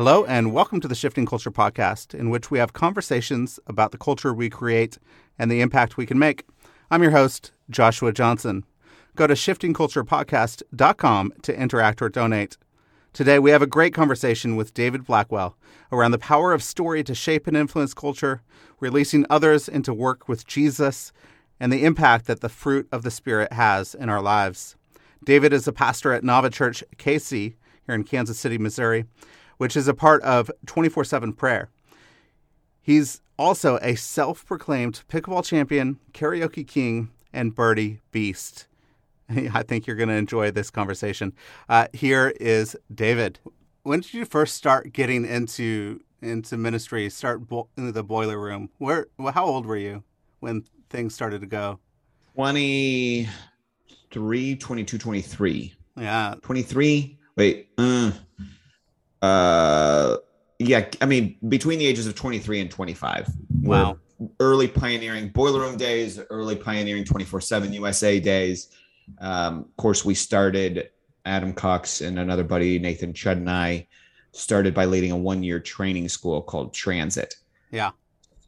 Hello, and welcome to the Shifting Culture Podcast, in which we have conversations about the culture we create and the impact we can make. I'm your host, Joshua Johnson. Go to shiftingculturepodcast.com to interact or donate. Today, we have a great conversation with David Blackwell around the power of story to shape and influence culture, releasing others into work with Jesus, and the impact that the fruit of the Spirit has in our lives. David is a pastor at Nava Church KC here in Kansas City, Missouri which is a part of 24 7 prayer. He's also a self proclaimed pickleball champion, karaoke king, and birdie beast. I think you're going to enjoy this conversation. Uh, here is David. When did you first start getting into into ministry? Start bo- into the boiler room. Where? How old were you when things started to go? 23, 22, 23. Yeah. 23. Wait. Uh, uh, yeah, I mean, between the ages of 23 and 25. Wow. Early pioneering boiler room days, early pioneering 24 7 USA days. Um, of course, we started, Adam Cox and another buddy, Nathan Chud, and I started by leading a one year training school called Transit. Yeah.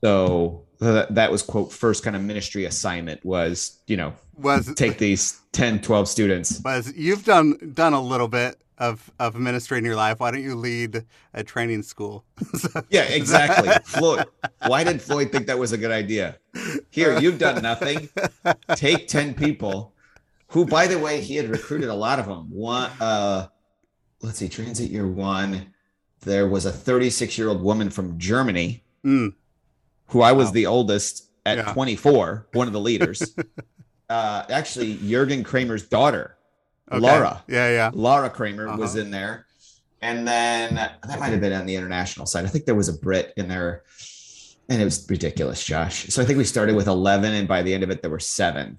So that, that was, quote, first kind of ministry assignment was, you know, Was take these 10, 12 students. was you've done done a little bit of of ministry your life. Why don't you lead a training school? So- Yeah, exactly. Floyd. Why did Floyd think that was a good idea? Here, you've done nothing. Take 10 people who, by the way, he had recruited a lot of them. One, uh, let's see, transit year one, there was a 36 year old woman from Germany Mm, who I was Wow. the oldest at Yeah. 24, one of the leaders. uh, actually, Jurgen Kramer's daughter, okay. Laura. Yeah, yeah. Laura Kramer was Uh-huh. in there. And then that might have been on the international side. I think there was a Brit in there. And it was ridiculous, Josh. So I think we started with 11, and by the end of it, there were seven.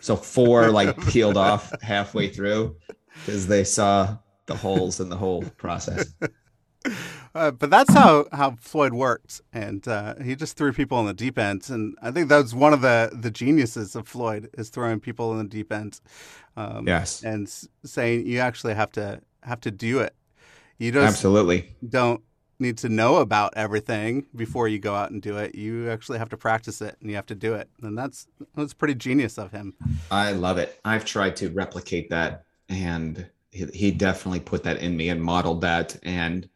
So four like peeled off halfway through because they saw the holes in the whole process. Uh, but that's how, how Floyd worked, and uh, he just threw people in the deep end. And I think that's one of the, the geniuses of Floyd is throwing people in the deep end. Um, Yes, and s- saying you actually have to have to do it. You just absolutely. don't need to know about everything before you go out and do it. You actually have to practice it, and you have to do it. And that's that's pretty genius of him. I love it. I've tried to replicate that, and he, he definitely put that in me and modeled that. And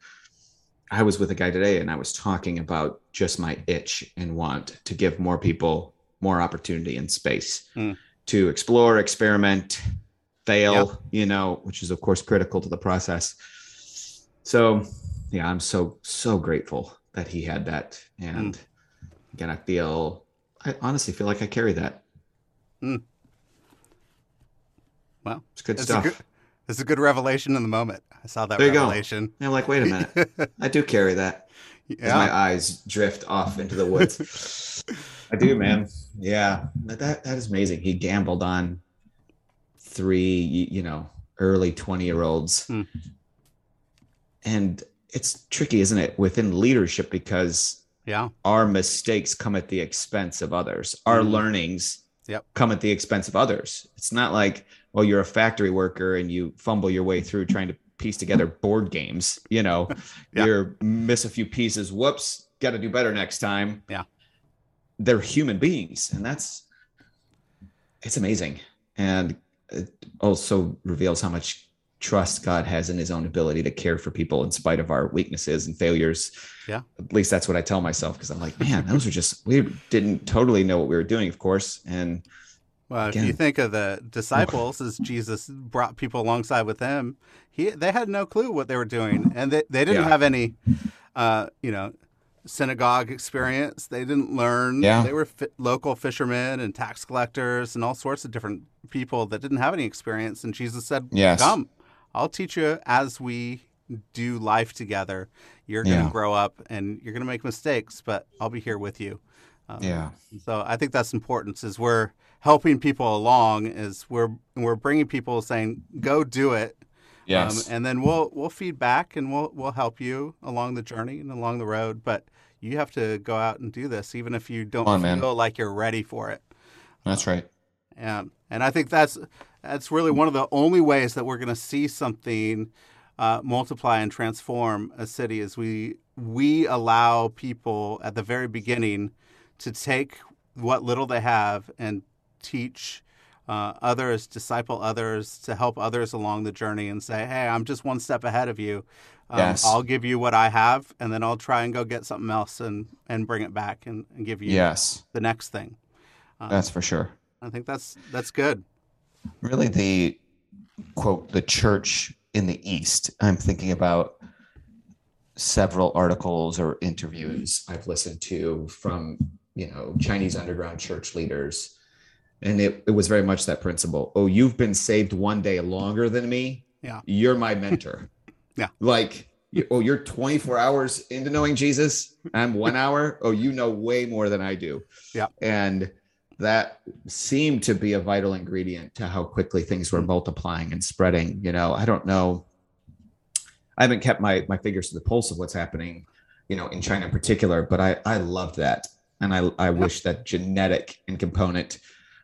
I was with a guy today, and I was talking about just my itch and want to give more people more opportunity and space Hmm. To explore, experiment, fail. Yep. You know, which is of course critical to the process. So, yeah, I'm so so grateful that he had that, and mm. again, I feel. I honestly feel like I carry that. Mm. Well, It's good it's stuff. good it's a good revelation in the moment. I saw that There you go. revelation. And I'm like, wait a minute. I do carry that. As Yeah. my eyes drift off into the woods. I do, man. Yeah. That, that is amazing. He gambled on three, you, know, early 20 year olds. Hmm. And it's tricky, isn't it, within leadership because Yeah. our mistakes come at the expense of others. Our Mhm. learnings Yep. come at the expense of others. It's not like, well, you're a factory worker and you fumble your way through trying to piece together board games. You know, Yeah. you're miss a few pieces. Whoops, got to do better next time. Yeah. They're human beings, and that's it's amazing, and it also reveals how much trust God has in his own ability to care for people in spite of our weaknesses and failures. Yeah. At least that's what I tell myself because I'm like, man, those are just, we didn't totally know what we were doing, of course. And Well, if you think of the disciples as Jesus brought people alongside with him, he they had no clue what they were doing, and they, they didn't Yeah. have any, uh, you know, synagogue experience. They didn't learn. Yeah. They were fi- local fishermen and tax collectors and all sorts of different people that didn't have any experience. And Jesus said, Yes. "Come, I'll teach you as we do life together. You're going Yeah. to grow up and you're going to make mistakes, but I'll be here with you." Um, yeah, so I think that's important. Is we're helping people along. Is we're we're bringing people saying, "Go do it," yes, um, and then we'll we'll feed back and we'll we'll help you along the journey and along the road. But you have to go out and do this, even if you don't on, feel man. like you're ready for it. that's right. And and I think that's that's really one of the only ways that we're going to see something uh, multiply and transform a city is we we allow people at the very beginning to take what little they have and teach uh, others, disciple others, to help others along the journey, and say, "Hey, I'm just one step ahead of you. Um, Yes. I'll give you what I have, and then I'll try and go get something else and and bring it back and, and give you Yes, the next thing." that's for sure. I think that's that's good. really the quote the church in the east i'm thinking about several articles or interviews i've listened to from you know chinese underground church leaders and it, it was very much that principle. Oh you've been saved one day longer than me? Yeah. you're my mentor. Yeah. like oh you're 24 hours into knowing jesus? I'm one hour? Oh you know way more than i do. Yeah. and that seemed to be a vital ingredient to how quickly things were Mm. multiplying and spreading you know? I don't know. I haven't kept my my fingers to the pulse of what's happening you know in china in particular but i i loved that. And i i wish that genetic and component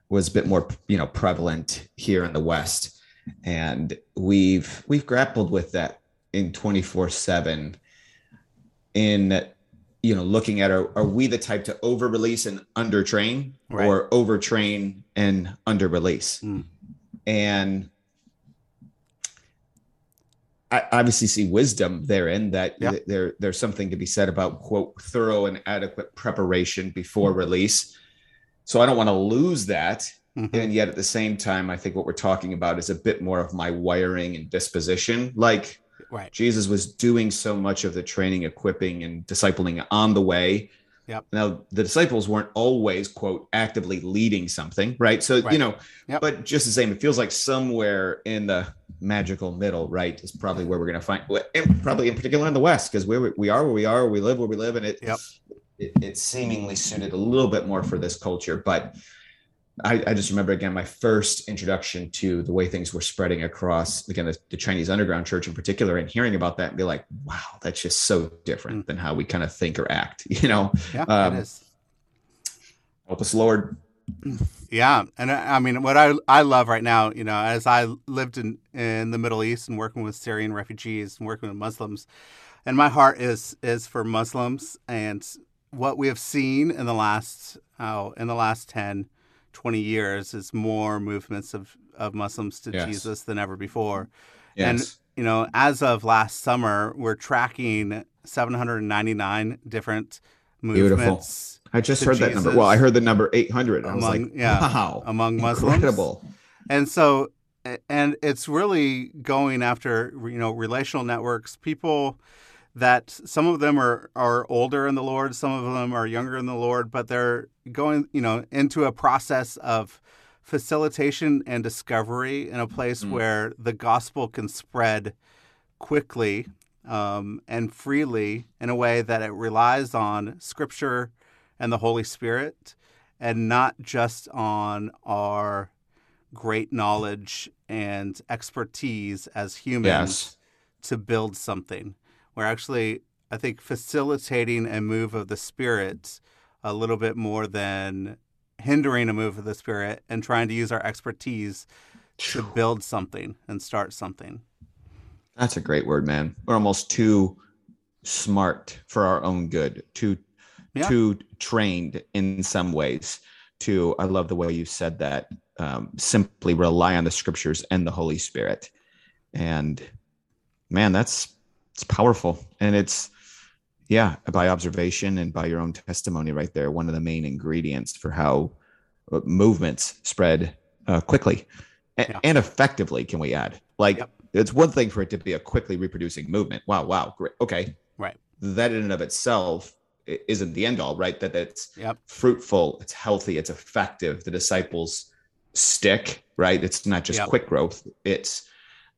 was a bit more you know prevalent here in the west and we've we've grappled with that in 24 7 in you know looking at are, are we the type to over release and under train Right. or over train and under release Mm. and I obviously see wisdom therein that Yeah. th- there there's something to be said about quote thorough and adequate preparation before release. So I don't want to lose that, Mhm. and yet at the same time, I think what we're talking about is a bit more of my wiring and disposition. Like Right. Jesus was doing so much of the training, equipping, and discipling on the way. Yep. Now the disciples weren't always quote actively leading something, right? So Right. you know, Yep. but just the same, it feels like somewhere in the magical middle, right, is probably where we're going to find, probably in particular in the West, because where we- we are, where we are, we live where we live, and it, Yep. It, it seemingly suited a little bit more for this culture. But I, I just remember again my first introduction to the way things were spreading across again the, the Chinese underground church in particular, and hearing about that and be like, wow, that's just so different than how we kind of think or act. You know, Yeah, Um, it is. help us, Lord. Yeah, and I I mean, what I I love right now, you know, as I lived in in the Middle East and working with Syrian refugees and working with Muslims, and my heart is is for Muslims and what we have seen in the last oh in the last 10, 20 years is more movements of of Muslims to Yes. Jesus than ever before. Yes. And you know, as of last summer, we're tracking 799 different Beautiful. movements I just heard that number. Well, I heard the number 800. I was among like, yeah wow, among Muslims. incredible. And so, and it's really going after you know relational networks, people that some of them are are older in the Lord, some of them are younger in the Lord, but they're going you know into a process of facilitation and discovery in a place Mm. where the gospel can spread quickly um, and freely in a way that it relies on Scripture and the Holy Spirit, and not just on our great knowledge and expertise as humans Yes. to build something. We're actually, I think, facilitating a move of the Spirit a little bit more than hindering a move of the Spirit and trying to use our expertise to build something and start something. That's a great word, man. We're almost too smart for our own good, too Yeah. too trained in some ways. To I love the way you said that. Um, simply rely on the scriptures and the Holy Spirit, And man, that's it's powerful. And it's yeah, by observation and by your own testimony right there, one of the main ingredients for how uh, movements spread uh, quickly and, yeah. and, effectively, can we add? Like yep. it's one thing for it to be a quickly reproducing movement. Wow, wow, great. Okay. Right. That in and of itself isn't the end all, right? That it's yep. fruitful, it's healthy, it's effective. The disciples stick, right? It's not just yep. quick growth. It's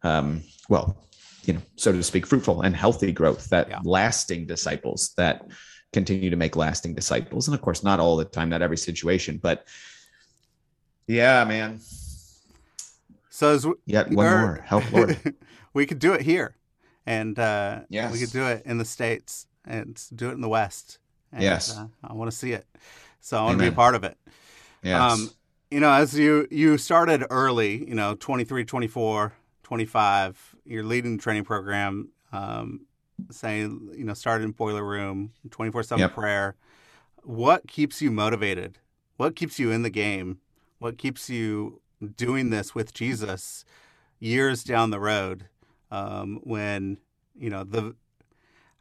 um, well, you know, so to speak, fruitful and healthy growth that yeah. lasting disciples that continue to make lasting disciples. And of course, not all the time, not every situation, but yeah, man. So as yet one more help, Lord. we could do it here, and uh, yes. we could do it in the states and do it in the West. And, yes, uh, I want to see it, so I want to be a part of it. Yes. Um, you know, as you you started early, you know, 23, 24, 25, you're leading the training program, um, saying, you know, started in boiler room, twenty four seven prayer. What keeps you motivated? What keeps you in the game? What keeps you doing this with Jesus years down the road um, when, you know, the,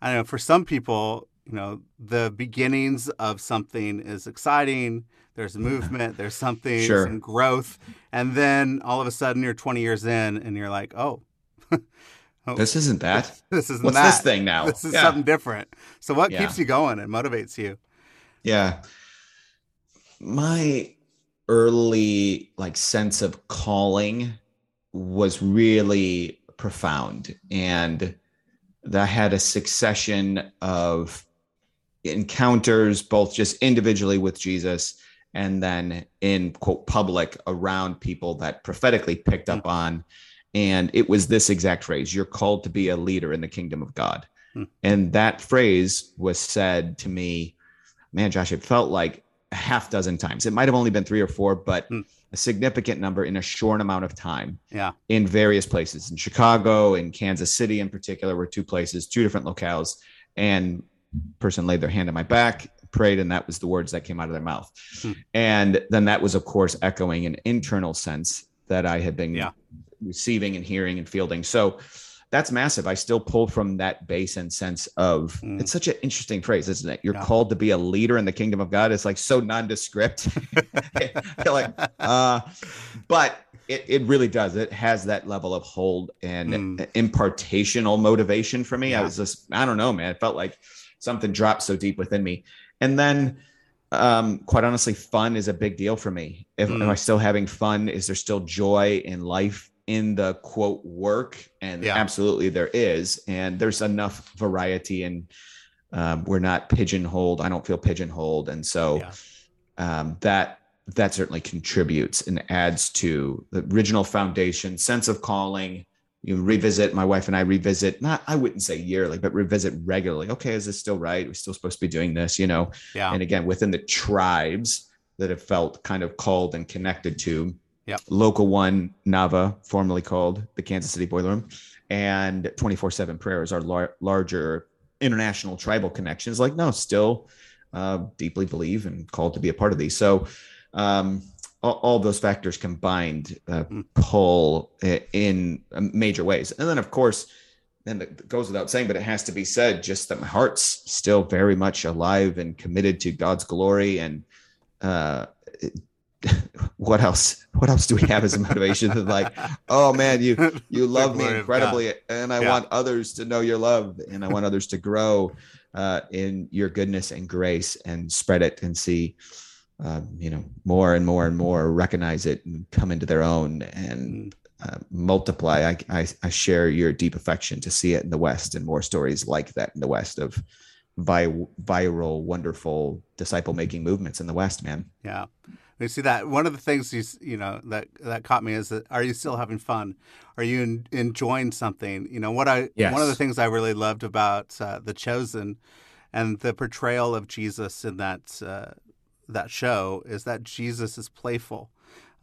I don't know, for some people, you know, the beginnings of something is exciting there's movement, there's something, sure. growth, and then all of a sudden you're 20 years in and you're like, oh, oh this isn't that. This isn't What's that. this thing now? This is yeah. something different. So what yeah. keeps you going and motivates you? Yeah, my early like sense of calling was really profound and that had a succession of encounters both just individually with Jesus and then in quote public around people that prophetically picked up mm. on and it was this exact phrase you're called to be a leader in the kingdom of god mm. and that phrase was said to me man josh it felt like a half dozen times it might have only been three or four but mm. a significant number in a short amount of time yeah in various places in chicago in kansas city in particular were two places two different locales and person laid their hand on my back prayed and that was the words that came out of their mouth hmm. and then that was of course echoing an internal sense that i had been yeah. receiving and hearing and fielding so that's massive i still pull from that base and sense of mm. it's such an interesting phrase isn't it you're yeah. called to be a leader in the kingdom of god it's like so nondescript like uh but it, it really does it has that level of hold and mm. impartational motivation for me yeah. i was just i don't know man it felt like something dropped so deep within me and then, um, quite honestly, fun is a big deal for me. If, mm. Am I still having fun? Is there still joy in life in the quote work? And yeah. absolutely there is. And there's enough variety and um, we're not pigeonholed. I don't feel pigeonholed. And so yeah. um, that that certainly contributes and adds to the original foundation, sense of calling, you revisit my wife and i revisit not i wouldn't say yearly but revisit regularly. Okay is this still right? We're still supposed to be doing this you know? Yeah. And again within the tribes that have felt kind of called and connected to yeah local one nava formerly called the kansas city boiler room and 24-7 prayers are lar- larger international tribal connections like no still uh, deeply believe and called to be a part of these. So um, all, all those factors combined uh, hmm. pull in major ways. And then, of course, and it goes without saying, but it has to be said, just that my heart's still very much alive and committed to God's glory. And uh, what else? What else do we have as a motivation? like, oh man, you you love me incredibly, and I yeah. want others to know your love, and I want others to grow uh, in your goodness and grace, and spread it and see um, you know, more and more and more recognize it and come into their own and uh, multiply. I, I, I share your deep affection to see it in the West and more stories like that in the West of vi- viral, wonderful disciple making movements in the West, man. Yeah. We see that one of the things you you know that that caught me is that are you still having fun? Are you in, enjoying something? You know what I yes. one of the things I really loved about uh, the Chosen and the portrayal of Jesus in that uh, that show is that Jesus is playful.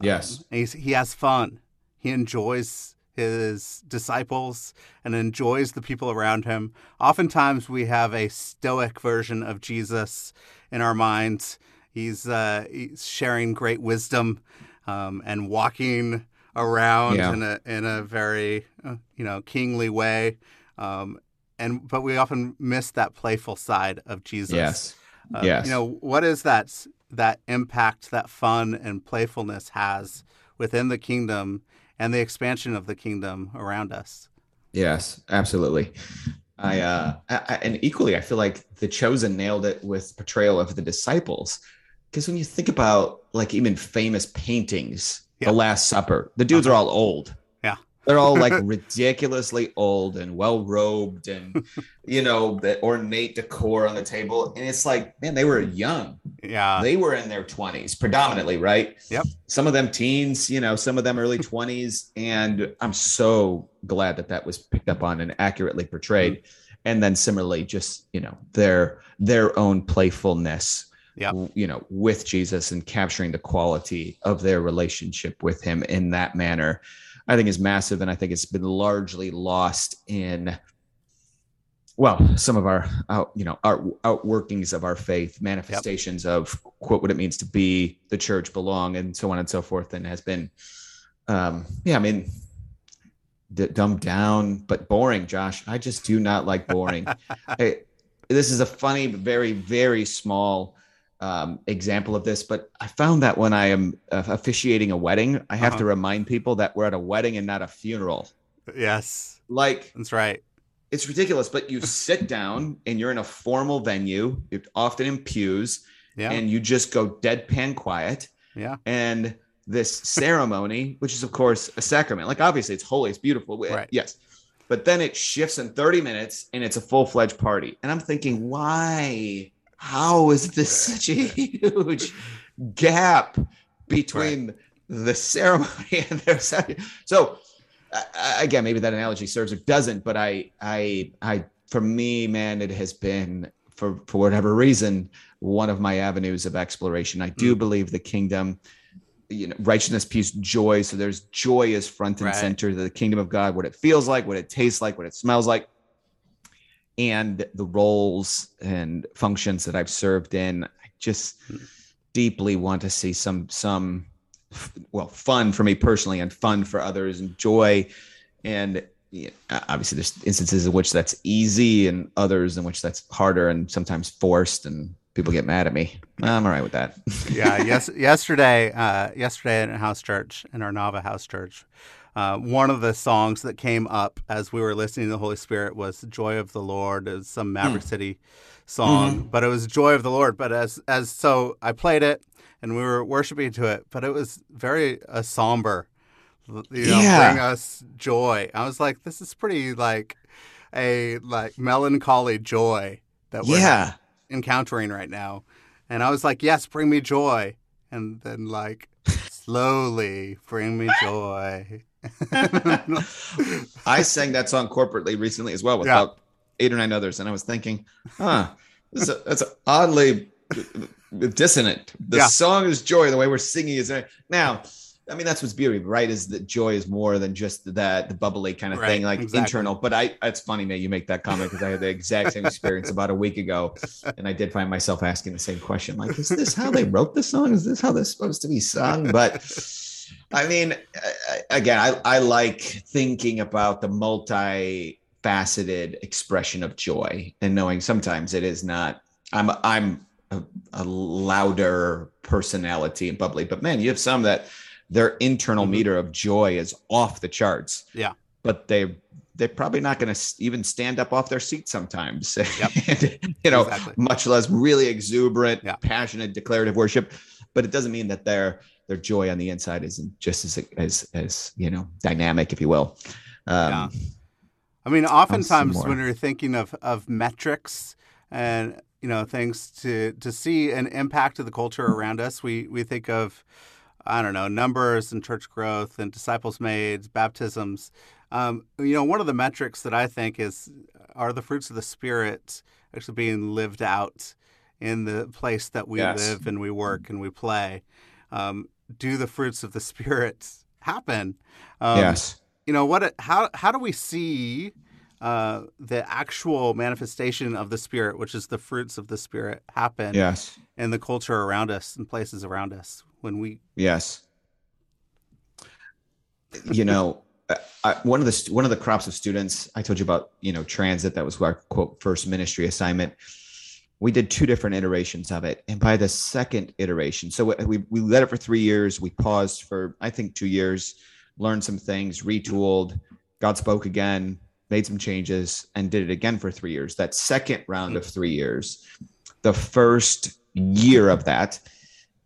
Yes. Um, he has fun. He enjoys his disciples and enjoys the people around him. Oftentimes, we have a stoic version of Jesus in our minds. He's, uh, he's sharing great wisdom um, and walking around Yeah. in a in a very uh, you know kingly way, um, and but we often miss that playful side of Jesus. Yes. Uh, Yes. You know what is that that impact that fun and playfulness has within the kingdom and the expansion of the kingdom around us. Yes, absolutely. I, uh, I, and equally, I feel like the chosen nailed it with portrayal of the disciples. Because when you think about like even famous paintings, Yeah. The Last Supper, the dudes are all old. They're all like ridiculously old and well robed and, you know, the ornate decor on the table. And it's like, man, they were young. Yeah. they were in their 20s predominantly, right? Yep. Some of them teens, you know, some of them early 20s. And I'm so glad that that was picked up on and accurately portrayed. Mm-hmm. And then similarly, just, you know, their their own playfulness, yeah. you know, with Jesus and capturing the quality of their relationship with him in that manner, I think is massive. And I think it's been largely lost in well, some of our out, you know, our outworkings of our faith, manifestations of quote what it means to be the church, belong, and so on and so forth, and has been, um, yeah, I mean, d- dumbed down, but boring. Josh, I just do not like boring. I, this is a funny, very, very small um, example of this, but I found that when I am uh, officiating a wedding, I have Uh-huh. to remind people that we're at a wedding and not a funeral. Yes. Like That's right. it's ridiculous, but you sit down and you're in a formal venue, you're often in pews, Yeah. and you just go deadpan quiet. yeah. And this ceremony, which is of course a sacrament, like obviously it's holy, it's beautiful, Right. yes, but then it shifts in 30 minutes and it's a full fledged party. And I'm thinking, why? How is this such a huge gap between the ceremony and their second? So I- again, maybe that analogy serves or doesn't, but I, I, I, for me, man, it has been for for whatever reason one of my avenues of exploration. I do hmm. believe the kingdom, you know, righteousness, peace, joy. So there's joy is front and Right. center. The kingdom of God, what it feels like, what it tastes like, what it smells like, and the roles and functions that I've served in. I just deeply want to see some some well fun for me personally and fun for others and joy and obviously there's instances in which that's easy and others in which that's harder and sometimes forced and people get mad at me i'm all right with that yeah. Yes. Yesterday, uh, yesterday in a house church, in our Nava house church, uh, one of the songs that came up as we were listening to the Holy Spirit was "Joy of the Lord." It was some Maverick City song, but it was "Joy of the Lord." But as as so, I played it and we were worshiping to it, but it was very uh, somber. You know, Yeah. bring us joy. I was like, this is pretty like a like melancholy joy that we're yeah encountering right now. And I was like, yes, bring me joy. And then like slowly bring me joy. I sang that song corporately recently as well with Yeah. about eight or nine others and i was thinking huh this a, that's oddly dissonant the Yeah. song is joy the way we're singing is now I mean, that's what's beauty, right? Is that joy is more than just that the bubbly kind of Right, thing, like exactly. internal. But I, it's funny, man, you make that comment because I had the exact same experience about a week ago, and I did find myself asking the same question, like, is this how they wrote the song? Is this how this is supposed to be sung? But I mean, again, I, I like thinking about the multi-faceted expression of joy and knowing sometimes it is not. I'm I'm a, a louder personality and bubbly, but man, you have some that their internal Mhm. meter of joy is off the charts. Yeah. but they they're probably not going to even stand up off their seat sometimes. Yep. you know, Exactly. much less really exuberant, Yeah. passionate, declarative worship. But it doesn't mean that their their joy on the inside isn't just as as as you know dynamic, if you will. Um, Yeah. I mean, oftentimes when you're thinking of, of metrics and you know things to to see an impact of the culture around us, we we think of I don't know numbers and church growth and disciples made, baptisms. Um, you know, one of the metrics that I think is are the fruits of the spirit actually being lived out in the place that we Yes. live and we work and we play. Um, do the fruits of the spirit happen? Um, yes. you know what how how do we see uh, the actual manifestation of the spirit which is the fruits of the spirit happen Yes. in the culture around us and places around us when we Yes. you know, I, one of the one of the crops of students I told you about, you know, transit. That was our quote first ministry assignment. We did two different iterations of it, and by the second iteration, so we we led it for three years. We paused for I think two years, learned some things, retooled. God spoke again, made some changes, and did it again for three years. That second round of three years, the first year of that,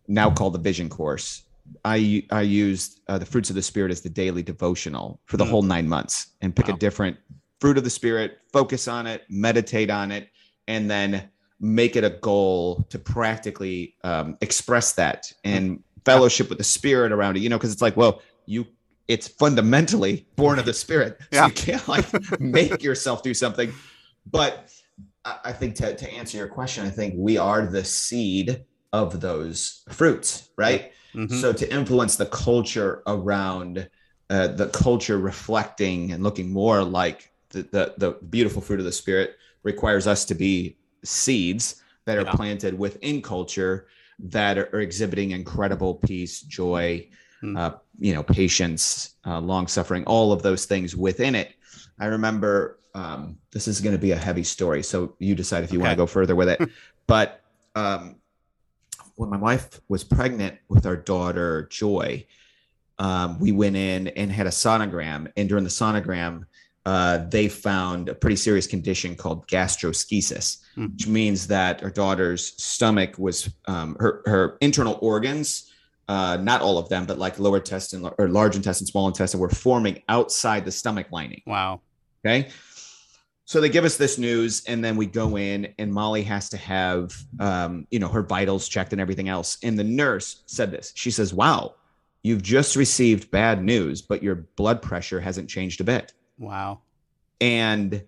now called the Vision Course, I I used uh, the fruits of the spirit as the daily devotional for the mm. whole nine months, and pick wow. a different fruit of the spirit, focus on it, meditate on it, and then make it a goal to practically um, express that and fellowship with the spirit around it. You know, because it's like, well, you it's fundamentally born of the spirit, so yeah. you can't like make yourself do something. But I think to to answer your question, I think we are the seed of those fruits, right? Mm-hmm. So to influence the culture around uh, the culture reflecting and looking more like the, the, the beautiful fruit of the spirit requires us to be seeds that are yeah. planted within culture that are, exhibiting incredible peace, joy, mm. uh, you know, patience, uh, long suffering, all of those things within it. I remember um, this is going to be a heavy story, so you decide if you okay. want to go further with it. but um, when my wife was pregnant with our daughter Joy, um, we went in and had a sonogram. And during the sonogram, uh, they found a pretty serious condition called gastroschisis, mm. which means that her daughter's stomach was um, her her internal organs, uh, not all of them, but like lower intestine or large intestine, small intestine, were forming outside the stomach lining. Wow. Okay. So they give us this news, and then we go in, and Molly has to have, um, you know, her vitals checked and everything else. And the nurse said this. She says, "Wow, you've just received bad news, but your blood pressure hasn't changed a bit." Wow. And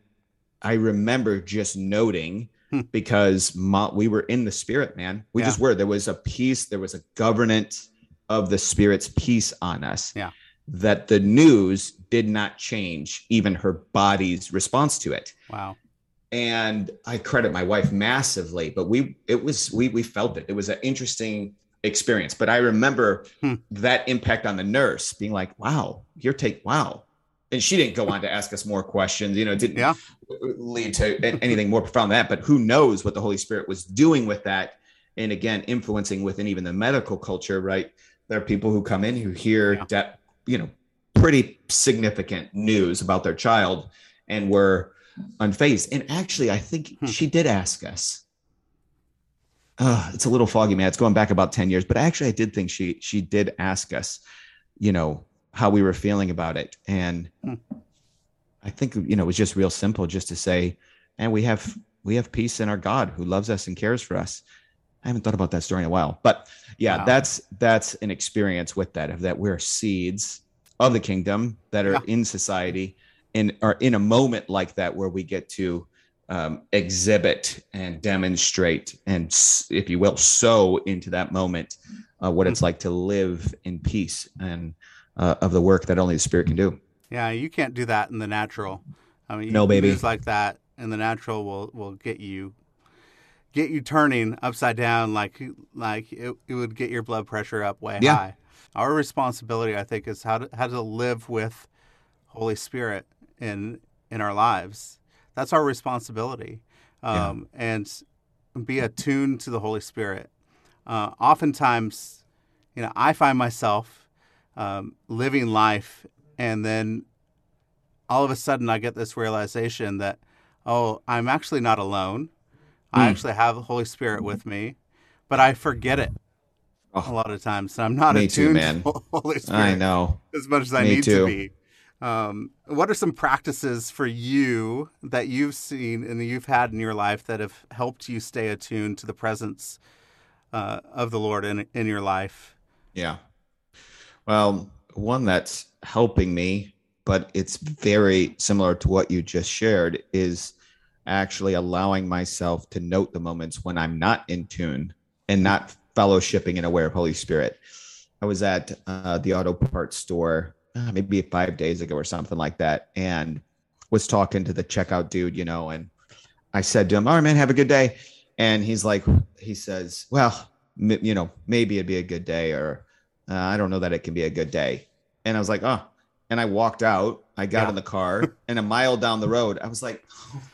I remember just noting hmm. because Mo- we were in the spirit, man. We yeah. just were. There was a peace. There was a governance of the spirit's peace on us. Yeah that the news did not change even her body's response to it. Wow. And I credit my wife massively, but we it was we we felt it. It was an interesting experience. But I remember hmm. that impact on the nurse being like, wow, your take, wow. And she didn't go on to ask us more questions, you know, didn't yeah. lead to anything more profound than that. But who knows what the Holy Spirit was doing with that. And again, influencing within even the medical culture, right? There are people who come in who hear yeah. de- you know, pretty significant news about their child and were unfazed. And actually, I think hmm. she did ask us. Uh, it's a little foggy, man. It's going back about 10 years, but actually I did think she she did ask us, you know, how we were feeling about it. And hmm. I think you know, it was just real simple just to say, and we have we have peace in our God who loves us and cares for us. I haven't thought about that story in a while, but yeah, wow. that's that's an experience with that of that we're seeds of the kingdom that are yeah. in society and are in a moment like that where we get to um, exhibit and demonstrate and, if you will, sow into that moment uh, what it's mm-hmm. like to live in peace and uh, of the work that only the Spirit can do. Yeah, you can't do that in the natural. I mean, no, baby, like that in the natural will will get you get you turning upside down like like it, it would get your blood pressure up way yeah. high. Our responsibility, I think, is how to how to live with Holy Spirit in in our lives. That's our responsibility, um, yeah. and be attuned to the Holy Spirit. Uh, oftentimes, you know, I find myself um, living life, and then all of a sudden, I get this realization that, oh, I'm actually not alone. I hmm. actually have the Holy Spirit with me, but I forget it oh, a lot of times. So I'm not attuned too, man. to Holy Spirit. I know as much as I me need too. to be. Um, what are some practices for you that you've seen and that you've had in your life that have helped you stay attuned to the presence uh, of the Lord in in your life? Yeah. Well, one that's helping me, but it's very similar to what you just shared, is actually allowing myself to note the moments when I'm not in tune and not fellowshipping and aware of Holy Spirit. I was at uh, the auto parts store uh, maybe five days ago or something like that, and was talking to the checkout dude, you know, and I said to him, "All right, man, have a good day." And he's like, he says, "Well, m- you know, maybe it'd be a good day, or uh, I don't know that it can be a good day." And I was like, "Oh, and I walked out. I got Yeah. in the car, and a mile down the road, I was like,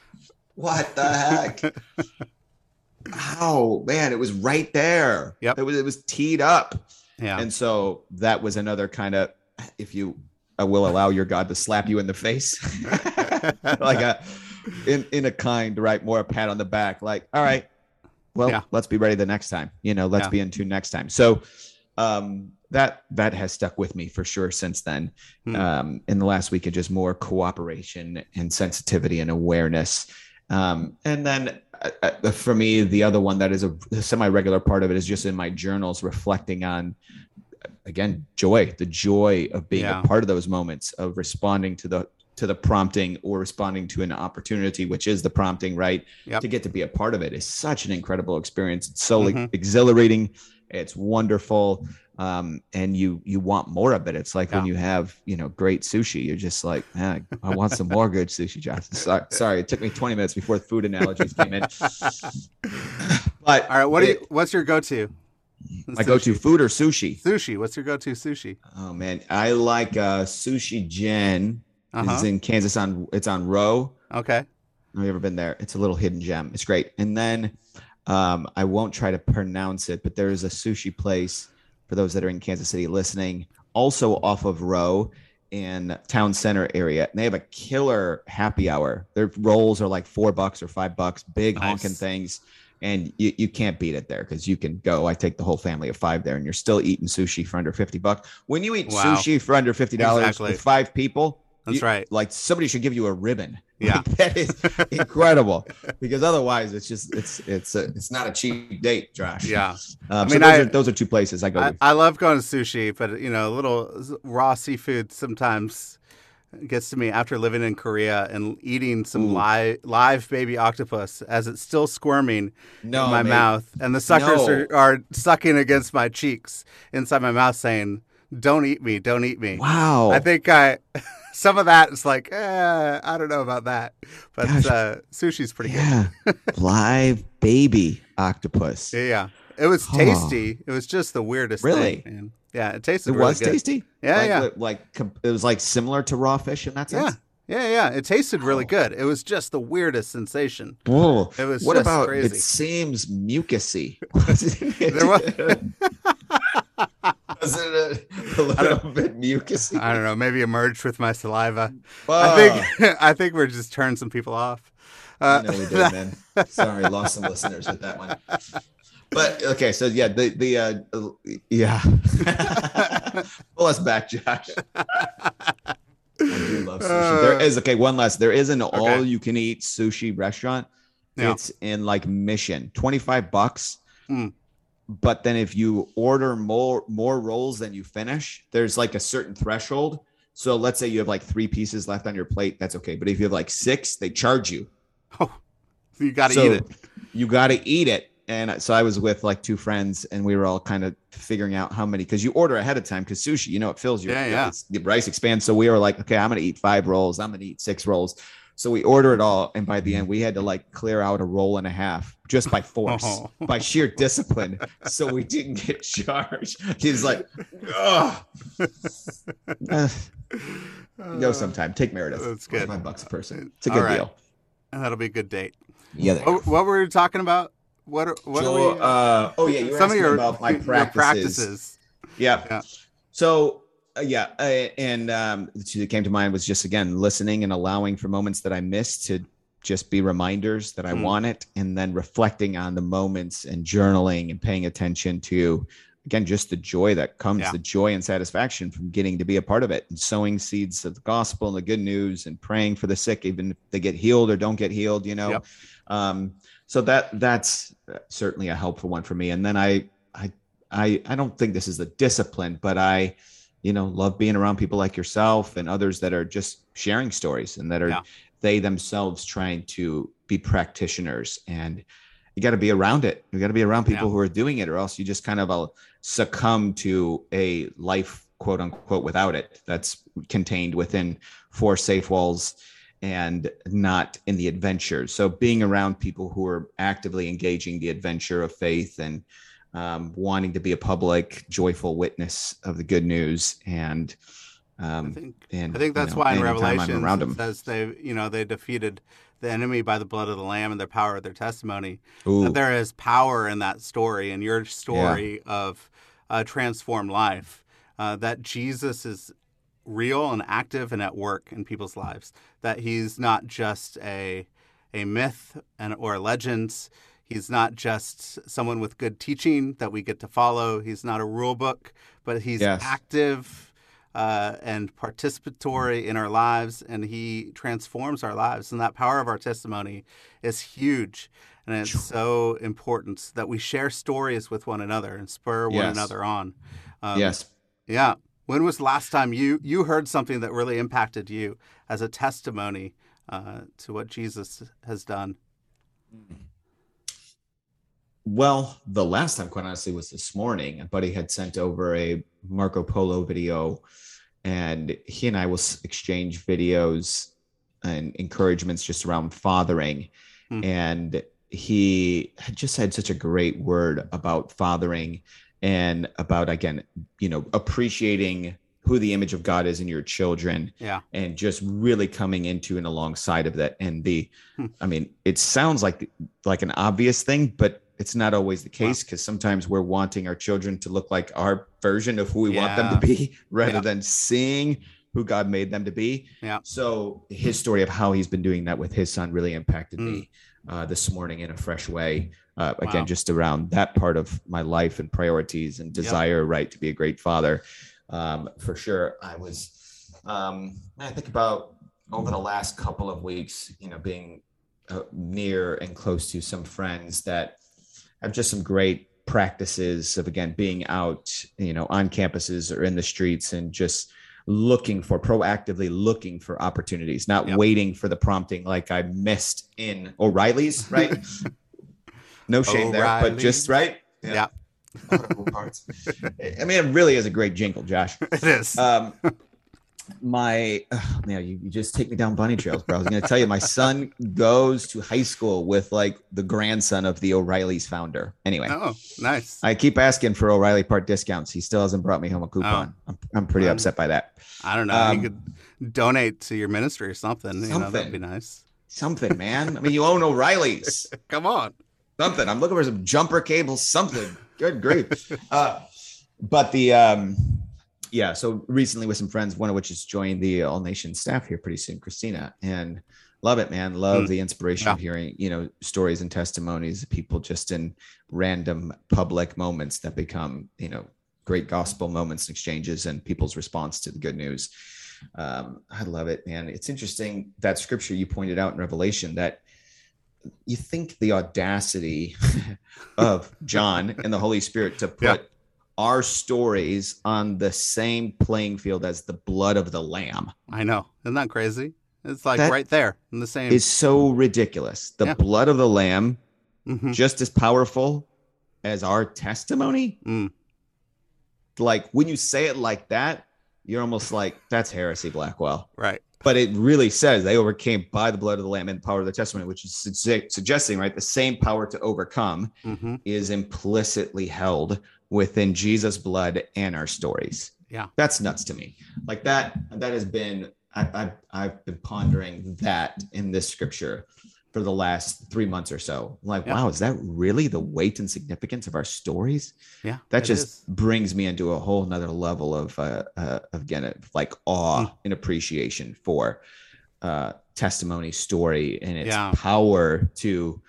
"What the heck? How man? It was right there. Yep. It was it was teed up, Yeah. and so that was another kind of, if you uh, will allow your God to slap you in the face, like a in in a kind, right? More a pat on the back, like, all right, well, Yeah. let's be ready the next time. You know, let's Yeah. be in tune next time. So um that that has stuck with me for sure since then Hmm. um in the last week of just more cooperation and sensitivity and awareness um and then uh, uh, for me the other one that is a semi-regular part of it is just in my journals reflecting on again joy the joy of being Yeah. a part of those moments of responding to the to the prompting or responding to an opportunity which is the prompting right Yep. to get to be a part of it is such an incredible experience it's so Mhm. exhilarating it's wonderful um, and you you want more of it it's like when you have you know great sushi you're just like man i want some more good sushi josh sorry, sorry it took me 20 minutes before the food analogies came in but All right. What do you? What's your go-to? my go-to food or sushi Sushi. What's your go-to sushi? oh man i like uh sushi jen Uh it's huh. in kansas on it's on Roe Okay. Have you ever been there? It's a little hidden gem. It's great. And then um, I won't try to pronounce it, but there is a sushi place for those that are in Kansas City listening, also off of Roe in town center area. And they have a killer happy hour. Their rolls are like four bucks or five bucks, big Nice. honking things. And you, you can't beat it there because you can go. I take the whole family of five there, and you're still eating sushi for under 50 bucks. When you eat Wow. sushi for under $50 Exactly. with five people, That's you- right. like somebody should give you a ribbon. Yeah. That is incredible because otherwise it's just it's it's a, it's not a cheap date, Josh. Yeah. Um, I so mean, those, I- are, those are two places I go. I. I love going to sushi, but you know, a little raw seafood sometimes gets to me after living in Korea and eating some Ooh. live live baby octopus as it's still squirming no, in my mate. mouth, and the suckers No. are, are sucking against my cheeks inside my mouth, saying, "Don't eat me, don't eat me." Wow. I think I. Some of that is like, eh, I don't know about that, but Gosh. uh, sushi's pretty good. live baby octopus. Yeah, yeah. It was tasty. It was just the weirdest Really? thing. man. Yeah, it tasted It really was good. tasty. Yeah, like, yeah. li- Like it was like similar to raw fish in that sense. yeah, yeah. yeah, It tasted really Wow. good. It was just the weirdest sensation. Whoa. It was What just about crazy. it? Seems mucusy. There was- Was it a, a little bit mucusy? I don't know. Maybe it merged with my saliva. I think I think we're just turning some people off. Uh, I know we did, man. Sorry, lost some listeners with that one. But okay, so yeah, the the uh, yeah. Pull us back, Josh. I do love sushi. there Uh, is okay. One last. There is an okay. all-you-can-eat sushi restaurant. Yeah. It's in like Mission, twenty-five bucks. Hmm. But then if you order more more rolls than you finish, there's like a certain threshold. So let's say you have like three pieces left on your plate, that's okay. But if you have like six, they charge you. Oh, so you got to So eat it. You got to eat it. And so I was with like two friends, and we were all kind of figuring out how many because you order ahead of time because sushi, you know, it fills your Yeah, yeah. the rice expands. So we were like, okay, I'm gonna eat five rolls. I'm gonna eat six rolls. So we order it all, and by the end, we had to like clear out a roll and a half just by force, Oh. by sheer discipline. So we didn't get charged. He's like, oh, go sometime. Take Meredith. That's good. Five bucks a person. It's a good right. deal. And that'll be a good date. Yeah. What, were we talking about? What? Are, what are we? uh, oh yeah, you were some of your about my practices. practices. Yeah. Yeah. So uh, yeah, uh, and um, the two that came to mind was just again listening and allowing for moments that I missed to just be reminders that I Mm. want it, and then reflecting on the moments and journaling and paying attention to again just the joy that comes, Yeah. the joy and satisfaction from getting to be a part of it, and sowing seeds of the gospel and the good news, and praying for the sick, even if they get healed or don't get healed. You know. Yep. Um, so that that's certainly a helpful one for me. And then I I I I don't think this is the discipline, but I you know love being around people like yourself and others that are just sharing stories and that are Yeah. they themselves trying to be practitioners and you got to be around it you got to be around people Yeah. who are doing it or else you just kind of uh, succumb to a life quote unquote without it that's contained within four safe walls and not in the adventure so being around people who are actively engaging the adventure of faith and um, wanting to be a public joyful witness of the good news and Um, I think and I think that's you know, why in Revelation around it them. says they you know they defeated the enemy by the blood of the lamb and the power of their testimony. That there is power in that story and your story of a transformed life. Uh, that Jesus is real and active and at work in people's lives. That he's not just a a myth and or a legend. He's not just someone with good teaching that we get to follow. He's not a rule book, but he's Yes. active uh, and participatory in our lives, and he transforms our lives. And that power of our testimony is huge. And it's so important that we share stories with one another and spur one Yes. another on. Um, yes. yeah. When was the last time you you heard something that really impacted you as a testimony uh, to what Jesus has done? Well, the last time, quite honestly, was this morning. A buddy had sent over a Marco Polo video, and he and I will exchange videos and encouragements just around fathering. Hmm. And he had just had such a great word about fathering and about, again, you know, appreciating who the image of God is in your children Yeah. and just really coming into and alongside of that. And the, Hmm. I mean, it sounds like like an obvious thing, but it's not always the case because sometimes we're wanting our children to look like our version of who we want them to be rather Yeah. than seeing who God made them to be. Yeah. So his story of how he's been doing that with his son really impacted Mm. me uh, this morning in a fresh way. Uh, again, Wow. just around that part of my life and priorities and desire, right, to be a great father. Um, for sure, I was. Um, I think about over the last couple of weeks, you know, being uh, near and close to some friends that have just some great practices of again being out, you know, on campuses or in the streets and just looking for proactively looking for opportunities, not Yep. waiting for the prompting like I missed in O'Reilly's, right? no shame there, but just right. Yeah. I mean, it really is a great jingle, Josh. It is. Um, my oh, man, you, you just take me down bunny trails, bro. I was going to tell you, my son goes to high school with like the grandson of the O'Reilly's founder. Anyway, oh, nice. I keep asking for O'Reilly part discounts. He still hasn't brought me home a coupon. I'm, I'm pretty Um, upset by that. I don't know. um, you could donate to your ministry or something. You know, that'd Something. be nice. Something, man. I mean, you own O'Reilly's. Come on. something. I'm looking for some jumper cables, something. Good grief. Uh, but the um, yeah, so recently with some friends, one of which is joined the All Nation staff here pretty soon, Christina, and love it, man. Love Mm. the inspiration of hearing you know stories and testimonies of people just in random public moments that become you know great gospel moments and exchanges and people's response to the good news. Um, I love it, man. It's interesting that scripture you pointed out in Revelation that you think the audacity of John and the Holy Spirit to put Yeah. Our stories on the same playing field as the blood of the lamb I know. Isn't that crazy? It's like That right there in the same. It's so ridiculous. The Yeah. blood of the lamb Mhm. just as powerful as our testimony. Mm. Like when you say it like that, you're almost like that's heresy, Blackwell. Right. But it really says they overcame by the blood of the lamb and the power of the testimony, which is su- suggesting, right, the same power to overcome hmm is implicitly held within Jesus' blood and our stories. Yeah. That's nuts to me. Like that, that has been, I, I, I've been pondering that in this scripture for the last three months or so. Like, Yeah. wow, is that really the weight and significance of our stories? Yeah. That just is. brings me into a whole nother level of, uh, uh, of again, like awe Mm. and appreciation for uh, testimony, story, and its Yeah. power to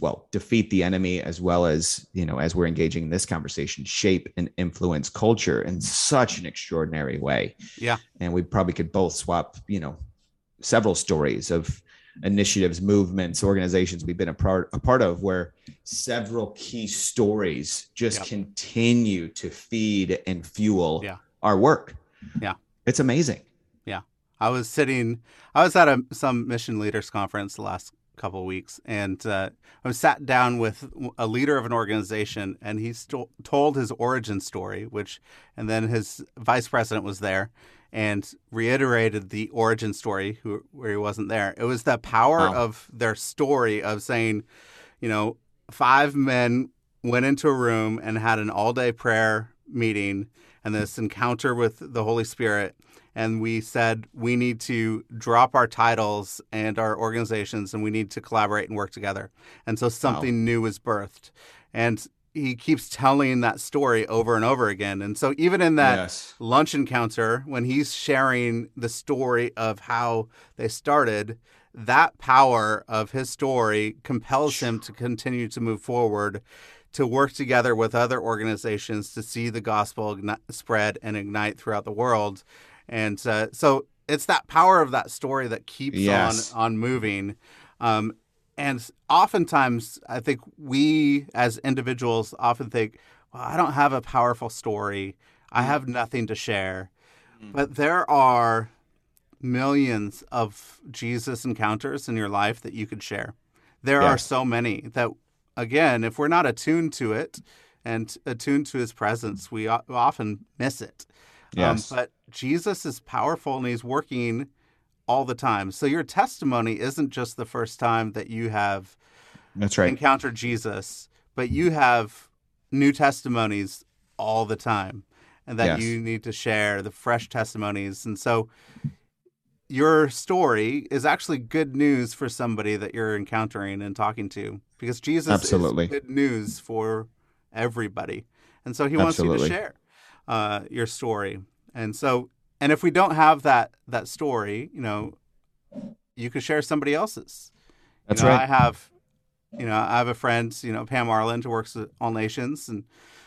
well defeat the enemy as well as you know as we're engaging in this conversation shape and influence culture in such an extraordinary way Yeah. and we probably could both swap you know several stories of initiatives movements organizations we've been a part a part of where several key stories just Yep. continue to feed and fuel Yeah. our work Yeah. it's amazing Yeah. I was sitting. I was at a some mission leaders conference the last couple of weeks, and uh, I was sat down with a leader of an organization, and he sto- told his origin story, which, and then his vice president was there and reiterated the origin story who, where he wasn't there. It was the power Wow. of their story of saying, you know, five men went into a room and had an all day prayer meeting and this encounter with the Holy Spirit and we said we need to drop our titles and our organizations and we need to collaborate and work together. And so something wow. new was birthed. And he keeps telling that story over and over again. And so even in that yes. lunch encounter, when he's sharing the story of how they started, that power of his story compels him to continue to move forward, to work together with other organizations to see the gospel spread and ignite throughout the world. And uh, so it's that power of that story that keeps yes. on on moving. Um, and oftentimes, I think we as individuals often think, well, I don't have a powerful story. I mm. have nothing to share. Mm. But there are millions of Jesus encounters in your life that you could share. There are so many that, again, if we're not attuned to it and attuned to his presence, we often miss it. Um, yes. Um, but Jesus is powerful and he's working all the time. So your testimony isn't just the first time that you have That's right. encountered Jesus, but you have new testimonies all the time and that yes. you need to share the fresh testimonies. And so your story is actually good news for somebody that you're encountering and talking to because Jesus Absolutely. is good news for everybody. And so he wants Absolutely. you to share uh, your story. And so and if we don't have that that story, you know, you could share somebody else's. That's you know, right. I have, you know, I have a friend, you know, Pam Arland, who works at All Nations, and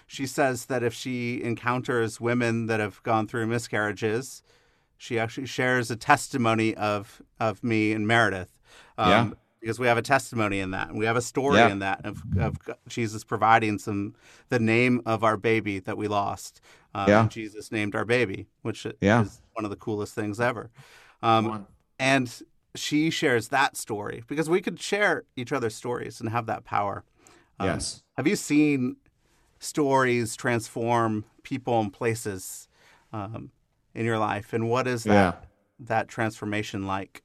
she says that if she encounters women that have gone through miscarriages, she actually shares a testimony of of me and Meredith. Um, yeah. Because we have a testimony in that, and we have a story yeah. in that of, of Jesus providing some the name of our baby that we lost, um, yeah. Jesus named our baby, which yeah. is one of the coolest things ever. Um, and she shares that story because we could share each other's stories and have that power. Um, yes. Have you seen stories transform people and places um, in your life, and what is that yeah. that transformation like?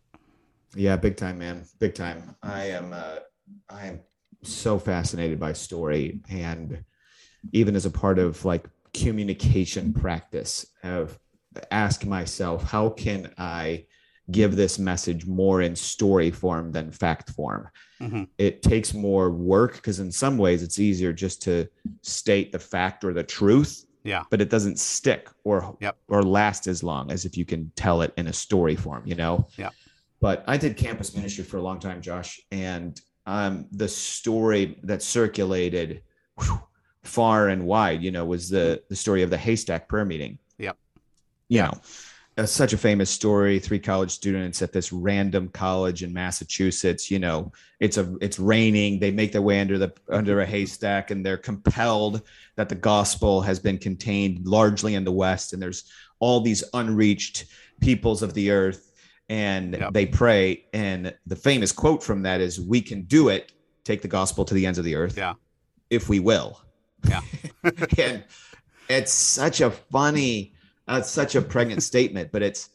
Yeah, big time, man, big time. I am, uh, I am so fascinated by story, and even as a part of like communication practice of ask myself how can i give this message more in story form than fact form mm-hmm. it takes more work because in some ways it's easier just to state the fact or the truth yeah but it doesn't stick or yep. or last as long as if you can tell it in a story form you know yeah but i did campus ministry for a long time josh and um the story that circulated whew, far and wide, you know, was the the story of the haystack prayer meeting. Yep. You know, such a famous story. Three college students at this random college in Massachusetts. You know, it's a it's raining. They make their way under the under a haystack, and they're compelled that the gospel has been contained largely in the West, and there's all these unreached peoples of the earth, and yep. they pray. And the famous quote from that is, "We can do it. Take the gospel to the ends of the earth. Yeah, if we will." Yeah. and it's such a funny, uh, such a pregnant statement, but it's,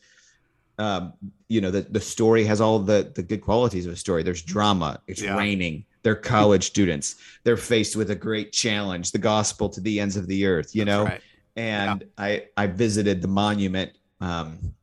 um, you know, the, the story has all the, the good qualities of a story. There's drama. It's yeah. raining. They're college students. They're faced with a great challenge, the gospel to the ends of the earth, you That's know? Right. And yeah. I, I visited the monument, um,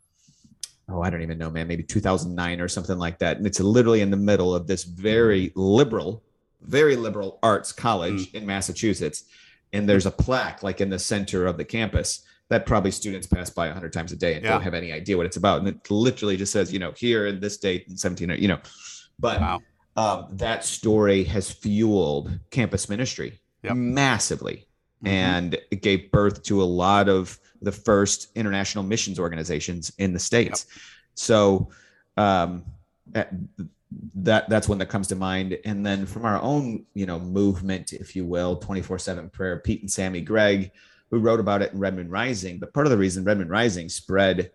oh, I don't even know, man, maybe 2009 or something like that. And it's literally in the middle of this very liberal very liberal arts college mm. in Massachusetts. And there's a plaque like in the center of the campus that probably students pass by a hundred times a day and yeah. don't have any idea what it's about. And it literally just says, you know, here in this date in 17, you know, but wow. um, that story has fueled campus ministry yep. massively. Mm-hmm. And it gave birth to a lot of the first international missions organizations in the States. Yep. So, um, that that's one that comes to mind and then from our own you know movement if you will 24-7 prayer pete and sammy Greig who wrote about it in Red Moon Rising but part of the reason Red Moon Rising spread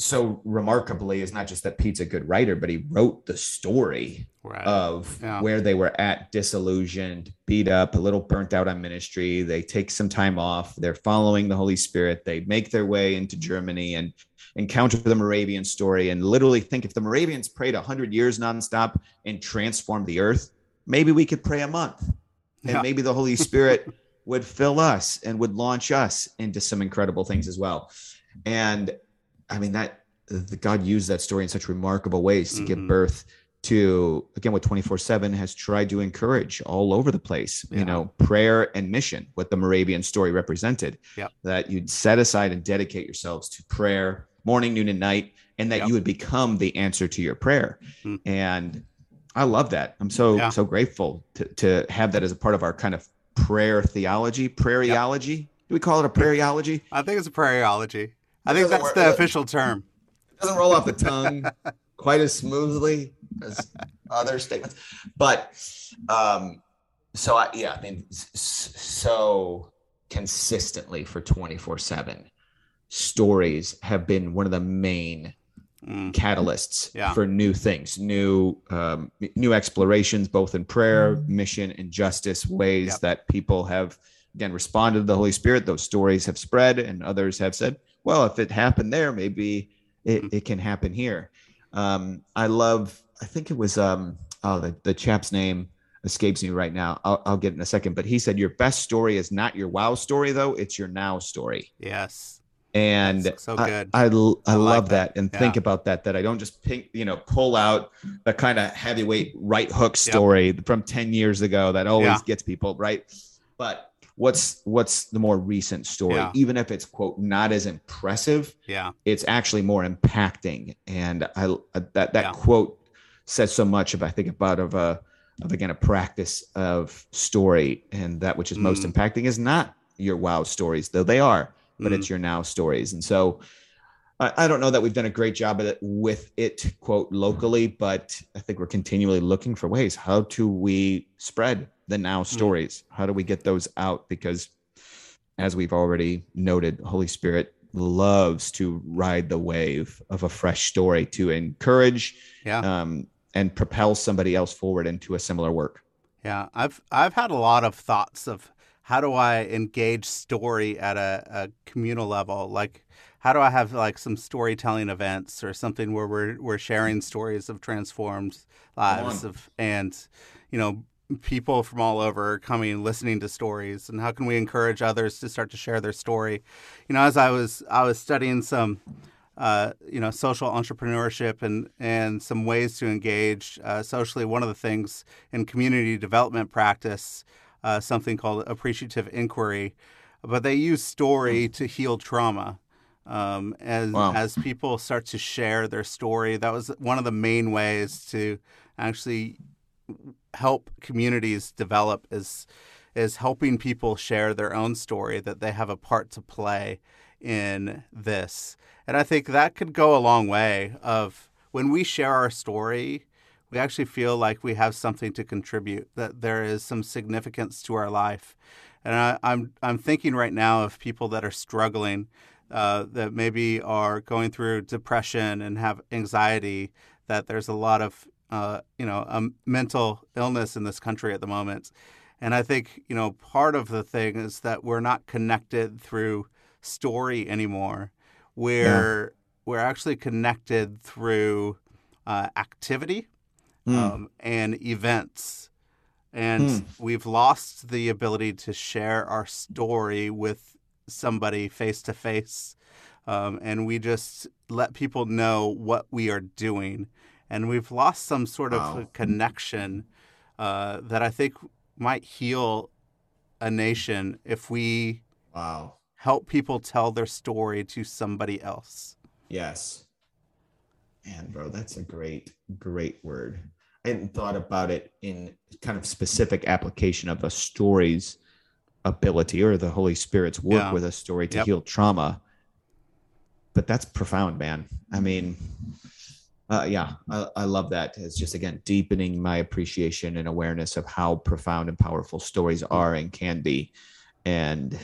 so remarkably is not just that pete's a good writer but he wrote the story right. of yeah. where they were at disillusioned beat up a little burnt out on ministry they take some time off they're following the holy spirit they make their way into germany and encounter the Moravian story and literally think if the Moravians prayed 100 years nonstop and transformed the earth, maybe we could pray a month. And yeah. maybe the Holy Spirit would fill us and would launch us into some incredible things as well. And I mean that the God used that story in such remarkable ways to give Mhm. birth to again what 24/7 has tried to encourage all over the place. Yeah. You know, prayer and mission, what the Moravian story represented. Yep. That you'd set aside and dedicate yourselves to prayer morning, noon, and night, and that Yep. you would become the answer to your prayer. Mm. And I love that. I'm so Yeah. so grateful to to have that as a part of our kind of prayer theology, prayeology. Do we call it a prayeology? I think it's a prayeology. I think that's work- the official term. It doesn't roll off the tongue quite as smoothly as other statements, but um, so I yeah, I mean, so consistently for 24 seven stories have been one of the main Mm, catalysts Yeah. for new things, new um, new explorations, both in prayer, mission, and justice ways Yep. that people have again responded to the Holy Spirit. Those stories have spread, and others have said, "Well, if it happened there, maybe it, Mhm. it can happen here." Um, I love. I think it was um, oh the the chap's name escapes me right now. I'll, I'll get in a second, but he said your best story is not your wow story though; it's your now story yes. and That's so I- good. I, like love that, and think about that. That I don't just pick, you know, pull out the kind of heavyweight right hook story from ten years ago that always Yeah. gets people right. But what's what's the more recent story? Yeah. Even if it's quote not as impressive, Yeah. it's actually more impacting. And I uh, that that Yeah. quote says so much of I think about of a of again a practice of story, and that which is most Mm. impacting is not your wow stories, though they are but Mm. it's your now stories. And so I, I don't know that we've done a great job of it with it, quote, locally, but I think we're continually looking for ways. How do we spread the now stories? How do we get those out? Because as we've already noted, Holy Spirit loves to ride the wave of a fresh story to encourage Yeah. um, and propel somebody else forward into a similar work. Yeah, I've I've had a lot of thoughts of how do I engage story at a, a communal level? Like, how do I have like some storytelling events or something where we're we're sharing stories of transformed lives of and you know people from all over coming listening to stories and how can we encourage others to start to share their story? You know, as I was I was studying some uh, you know, social entrepreneurship and and some ways to engage uh, socially. One of the things in community development practice, uh, something called appreciative inquiry, but they use story to heal trauma. Um, as Wow. as people start to share their story, that was one of the main ways to actually help communities develop is is helping people share their own story that they have a part to play in this. And I think that could go a long way of when we share our story, we actually feel like we have something to contribute, that there is some significance to our life. And I, I'm I'm thinking right now of people that are struggling, uh, that maybe are going through depression and have anxiety. That there's a lot of uh, you know a mental illness in this country at the moment, and I think you know part of the thing is that we're not connected through story anymore. We're we're actually connected through uh, activity Hmm. um, and events. And Hmm. we've lost the ability to share our story with somebody face to face. Um, And we just let people know what we are doing. And we've lost some sort of Wow. connection uh, that I think might heal a nation if we Wow. help people tell their story to somebody else. Yes. Man, bro, that's a great, great word. I hadn't thought about it in kind of specific application of a story's ability or the Holy Spirit's work Yeah. with a story to Yep. heal trauma. But that's profound, man. I mean, uh, yeah, I, I love that. It's just, again, deepening my appreciation and awareness of how profound and powerful stories are and can be. And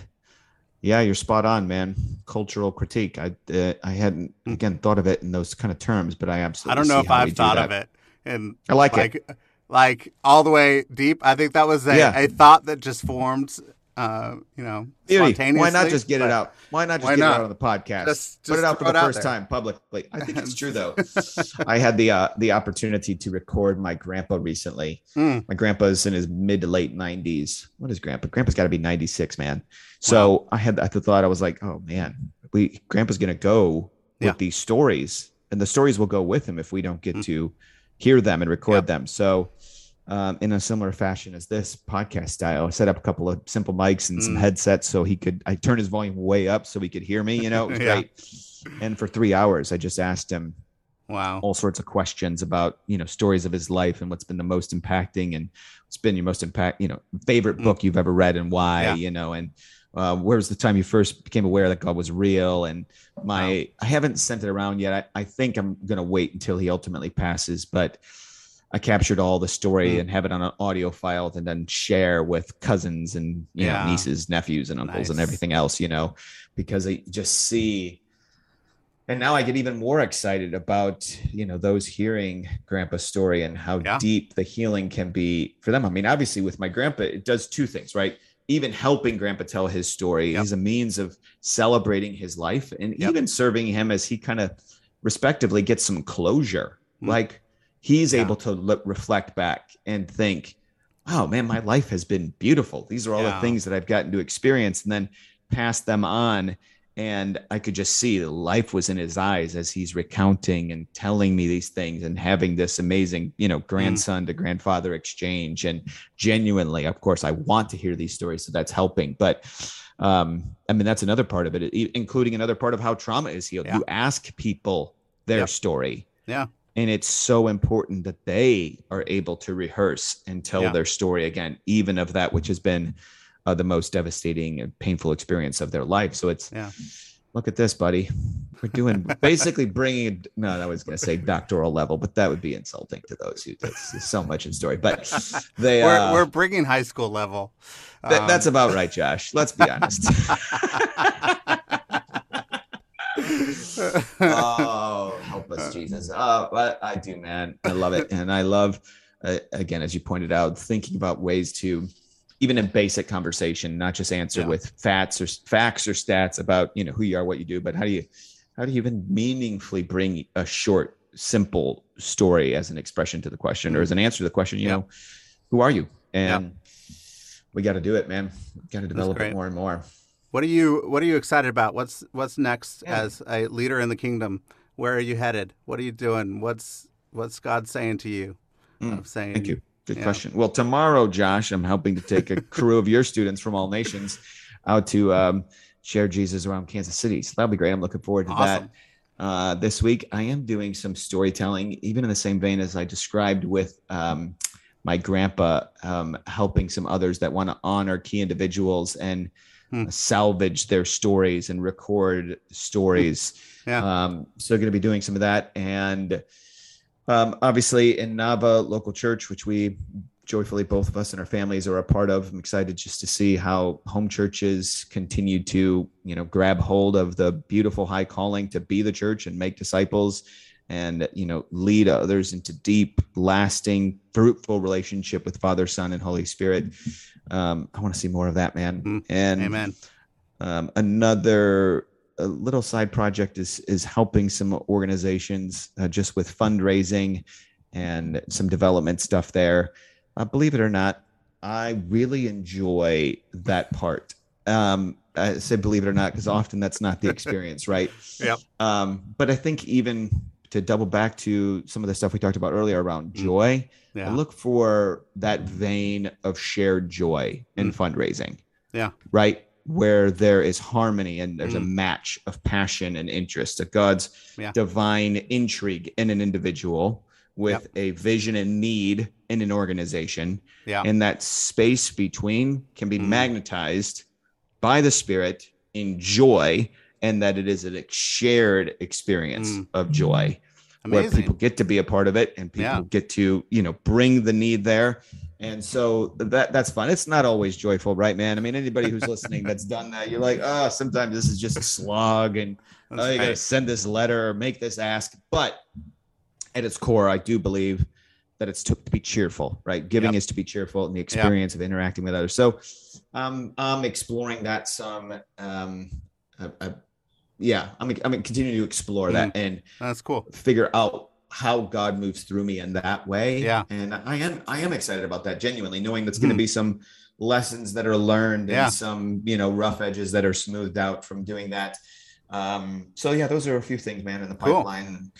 yeah, you're spot on, man. Cultural critique. I uh, I hadn't again thought of it in those kind of terms, but I absolutely. I don't know if I've thought of it. And I like, it. like like all the way deep. I think that was a, Yeah. a thought that just formed, uh, you know, spontaneously. Why not just get it out? Why not just Why get not? it out on the podcast? Just- Put it out for the first time publicly. I think it's true though. I had the uh, the opportunity to record my grandpa recently. Mm, My grandpa's in his mid to late 90s. What is grandpa? Grandpa's got to be 96, man. So I had I thought I was like, oh man, we grandpa's gonna go with Yeah. these stories, and the stories will go with him if we don't get Mm. to hear them and record Yep. them. So, um, in a similar fashion as this podcast style, I set up a couple of simple mics and some Mm. headsets so he could. I turned his volume way up so he could hear me. You know, Yeah. great. And for three hours, I just asked him Wow. all sorts of questions about you know stories of his life and what's been the most impacting and what's been your most impact you know favorite Mm. book you've ever read and why Yeah. you know and uh, where was the time you first became aware that God was real and my I haven't sent it around yet I, I think I'm gonna wait until he ultimately passes but I captured all the story Mm. and have it on an audio file and then share with cousins and you Yeah. know nieces nephews and uncles and everything else you know because I just see and now I get even more excited about you know those hearing grandpa's story and how Yeah. deep the healing can be for them. I mean, obviously with my grandpa, it does two things, right? Even helping grandpa tell his story Yep. is a means of celebrating his life and Yep. even serving him as he kind of respectively gets some closure. Mm. Like he's Yeah. able to look, reflect back and think, "Oh man, my life has been beautiful. These are all Yeah. the things that I've gotten to experience," and then pass them on and I could just see the life was in his eyes as he's recounting and telling me these things and having this amazing, you know, grandson to grandfather exchange. And genuinely, of course, I want to hear these stories, so that's helping. But um, I mean, that's another part of it, including another part of how trauma is healed. Yeah. You ask people their Yep. story. Yeah. And it's so important that they are able to rehearse and tell Yeah. their story again, even of that which has been uh, the most devastating and painful experience of their life. So it's, Yeah. look at this, buddy. We're doing basically bringing. No, I was going to say doctoral level, but that would be insulting to those who there's so much in story. But they, we're, uh, we're bringing high school level. th- Um, that's about right, Josh. Let's be honest. oh, help us, Jesus. Oh, but I do, man. I love it. And I love, uh, again, as you pointed out, thinking about ways to, even a basic conversation, not just answer Yeah. with facts or facts or stats about, you know, who you are, what you do, but how do you, how do you even meaningfully bring a short, simple story as an expression to the question or as an answer to the question, you Yeah. know, who are you? And we got to do it, man. Got to develop it more and more. What are you What are you excited about? What's What's next Yeah. as a leader in the kingdom? Where are you headed? What are you doing? What's What's God saying to you? Mm, saying, Thank you. Good Yeah. question. Well, tomorrow, Josh, I'm helping to take a crew of your students from all nations out to um, share Jesus around Kansas City. So that'll be great. I'm looking forward to Awesome. that. Uh, this week, I am doing some storytelling, even in the same vein as I described with um, my grandpa, um, helping some others that want to honor key individuals and Hmm. salvage their stories and record stories. Yeah. Um, so going to be doing some of that. And um, obviously in Nava local church, which we joyfully both of us and our families are a part of. I'm excited just to see how home churches continue to, you know, grab hold of the beautiful high calling to be the church and make disciples and, you know, lead others into deep, lasting, fruitful relationship with Father, Son, and Holy Spirit. Um, I want to see more of that, man. Mm. And Amen. um, another a little side project is is helping some organizations uh, just with fundraising and some development stuff there. Uh, believe it or not, I really enjoy that part. Um, I say believe it or not because often that's not the experience, right? Yep. Um, but I think even to double back to some of the stuff we talked about earlier around Mm. joy, Yeah. look for that vein of shared joy in fundraising. Yeah. Right. Where there is harmony and there's a Mm. match of passion and interest, of God's Yeah. divine intrigue in an individual with a vision and need in an organization. Yeah. And that space between can be Mm. magnetized by the Spirit in joy, and that it is a shared experience Mm. of joy where people get to be a part of it and people Yeah. get to you know bring the need there. And so that that's fun. It's not always joyful right man? I mean anybody who's listening that's done that you're like oh sometimes this is just a slog and That's oh you gotta send this letter or make this ask. But at its core i do believe that it's to, be cheerful right? Giving Yep. is to be cheerful and the experience of interacting with others. So um, i'm exploring that some um, I, I, yeah i'm, I'm continuing to explore that Mm. and That's cool. figure out how God moves through me in that way. Yeah. And I am I am excited about that genuinely, knowing that's going to Hmm. be some lessons that are learned Yeah. and some, you know, rough edges that are smoothed out from doing that. Um, so yeah, those are a few things, man, in the Cool. pipeline,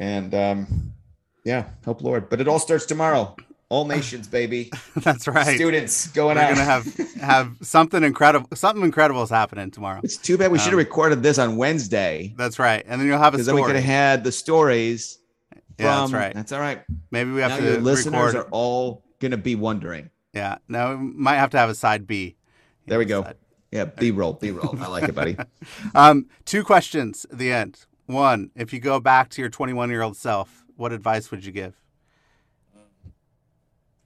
and um, yeah, help Lord. But it all starts tomorrow. All nations, baby. That's right. Students going out. We're out. gonna have have something incredible. Something incredible is happening tomorrow. It's too bad we should have Um, recorded this on Wednesday That's right. And then you'll have a because then we could have had the stories. yeah, that's right. That's all right. Maybe we have now to your listeners record. are all gonna be wondering. Yeah. No, we might have to have a side B. There we go. Side- Yeah, B roll, B roll. I like it, buddy. Um, two questions at the end. One, if you go back to your 21 year old self, what advice would you give?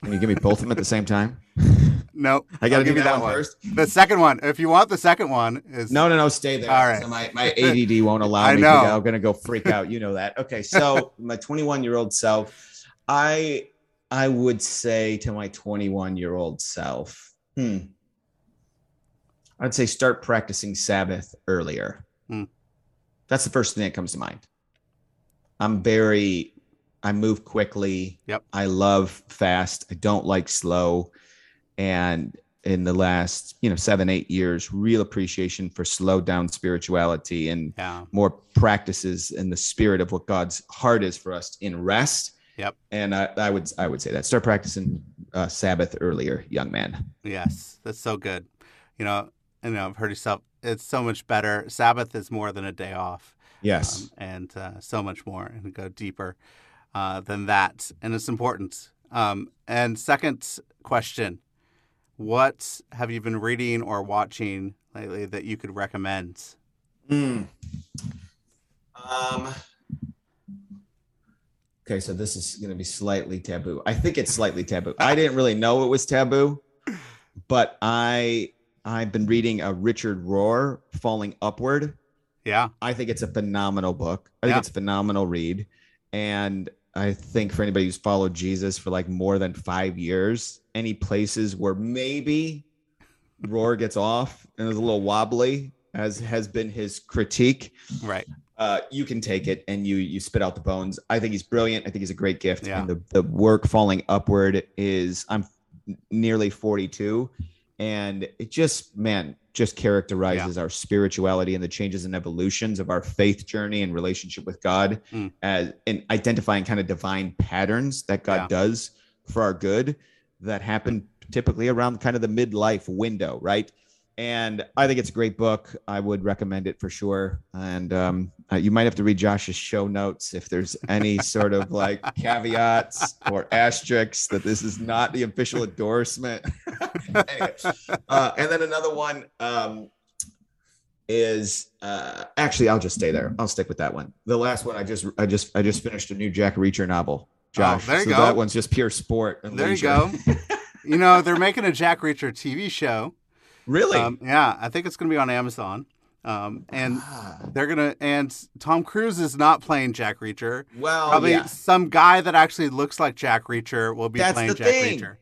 Can you give me both of them at the same time? No, I got to give you that, one first. The second one, if you want the second one, is No, no, no. Stay there. All right. So my, my ADD won't allow I me. know. To, I'm gonna go freak out. You know that. Okay. So my 21 year old self, I I would say to my 21 year old self, hmm. I'd say start practicing Sabbath earlier. Hmm. That's the first thing that comes to mind. I'm very, I move quickly. Yep. I love fast. I don't like slow. And in the last, you know, seven, eight years, real appreciation for slow down spirituality and yeah, more practices in the spirit of what God's heart is for us in rest. Yep. And I, I would I would say that start practicing uh, Sabbath earlier, young man. yes, that's so good. You know, you know, I've heard yourself. It's so much better. Sabbath is more than a day off. Yes. um, and uh, so much more and go deeper uh, than that. And it's important. Um, and second question What have you been reading or watching lately that you could recommend? Mm. Um. Okay, so this is going to be slightly taboo. I think it's slightly taboo. I didn't really know it was taboo, but I I've been reading a Richard Rohr, Falling Upward. Yeah. I think it's a phenomenal book. I think Yeah. it's a phenomenal read. And I think for anybody who's followed Jesus for like more than five years, any places where maybe Rohr gets off and is a little wobbly, as has been his critique, Right. uh, you can take it and you you spit out the bones. I think he's brilliant. I think he's a great gift. Yeah. And the, the work falling upward is I'm nearly 42 and it just man just characterizes our spirituality and the changes and evolutions of our faith journey and relationship with God Mm. as in identifying kind of divine patterns that God Yeah. does for our good that happen typically around kind of the midlife window, right? And I think it's a great book. I would recommend it for sure. And um, uh, you might have to read Josh's show notes if there's any sort of like caveats or asterisks that this is not the official endorsement. Anyway, uh, and then another one um, is uh, actually I'll just stay there. I'll stick with that one. The last one I just I just I just finished a new Jack Reacher novel. Josh, Oh, there you so go. that one's just pure sport. There you go. you know, they're making a Jack Reacher TV show. Really? Um, yeah. I think it's going to be on Amazon. Um, and Ah, they're going to, and Tom Cruise is not playing Jack Reacher. well, Probably yeah. some guy that actually looks like Jack Reacher will be That's playing Jack thing. Reacher.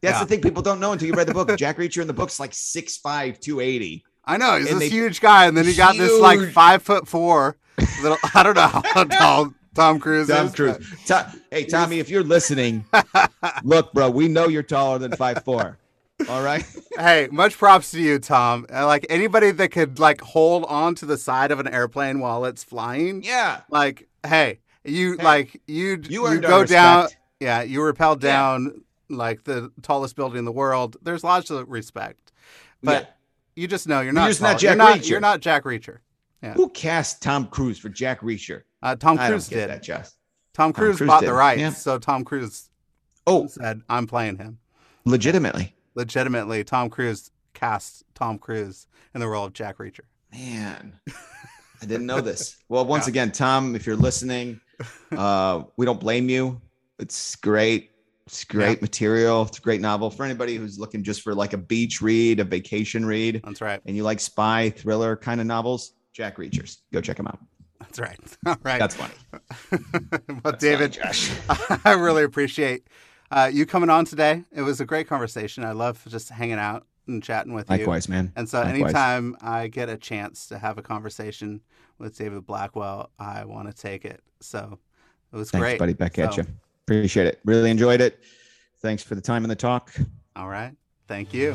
That's Yeah. the thing people don't know until you read the book. Jack Reacher in the book's like 6'5", 280. I know he's And this they- huge guy, and then he got this like five foot four little. I don't know how tall Tom Cruise Tom is. Cruise. Hey, Tommy, if you're listening, look, bro, we know you're taller than 5'4". All right? hey, much props to you, Tom. Uh, Like anybody that could like hold on to the side of an airplane while it's flying. Yeah. Like, hey, you Hey, like you You earned go down. Yeah, you rappel Yeah. down like the tallest building in the world. There's lots of respect, but Yeah. you just know you're You're not. just not. Jack you're not, Reacher. You're not Jack Reacher. Who cast Tom Cruise for Jack Reacher? Uh, Tom Cruise did. that, Josh. Tom Cruise Cruise bought did, the rights, yeah. so Tom Cruise Oh, said, "I'm playing him." legitimately. Legitimately, Tom Cruise cast Tom Cruise in the role of Jack Reacher. Man, I didn't know this. Well, once Yeah. again, Tom, if you're listening, uh, we don't blame you. It's great. It's great Yeah. material. It's a great novel for anybody who's looking just for like a beach read, a vacation read, That's right. and you like spy thriller kind of novels. Jack Reachers, go check them out. That's right. All right. That's funny. well, David, Josh. I really appreciate uh, you coming on today. It was a great conversation. I love just hanging out and chatting with you. Likewise, man. And so, Likewise. anytime I get a chance to have a conversation with David Blackwell, I want to take it. So, it was Thanks, great. buddy. Back at you. Appreciate it. Really enjoyed it. Thanks for the time and the talk. All right. Thank you.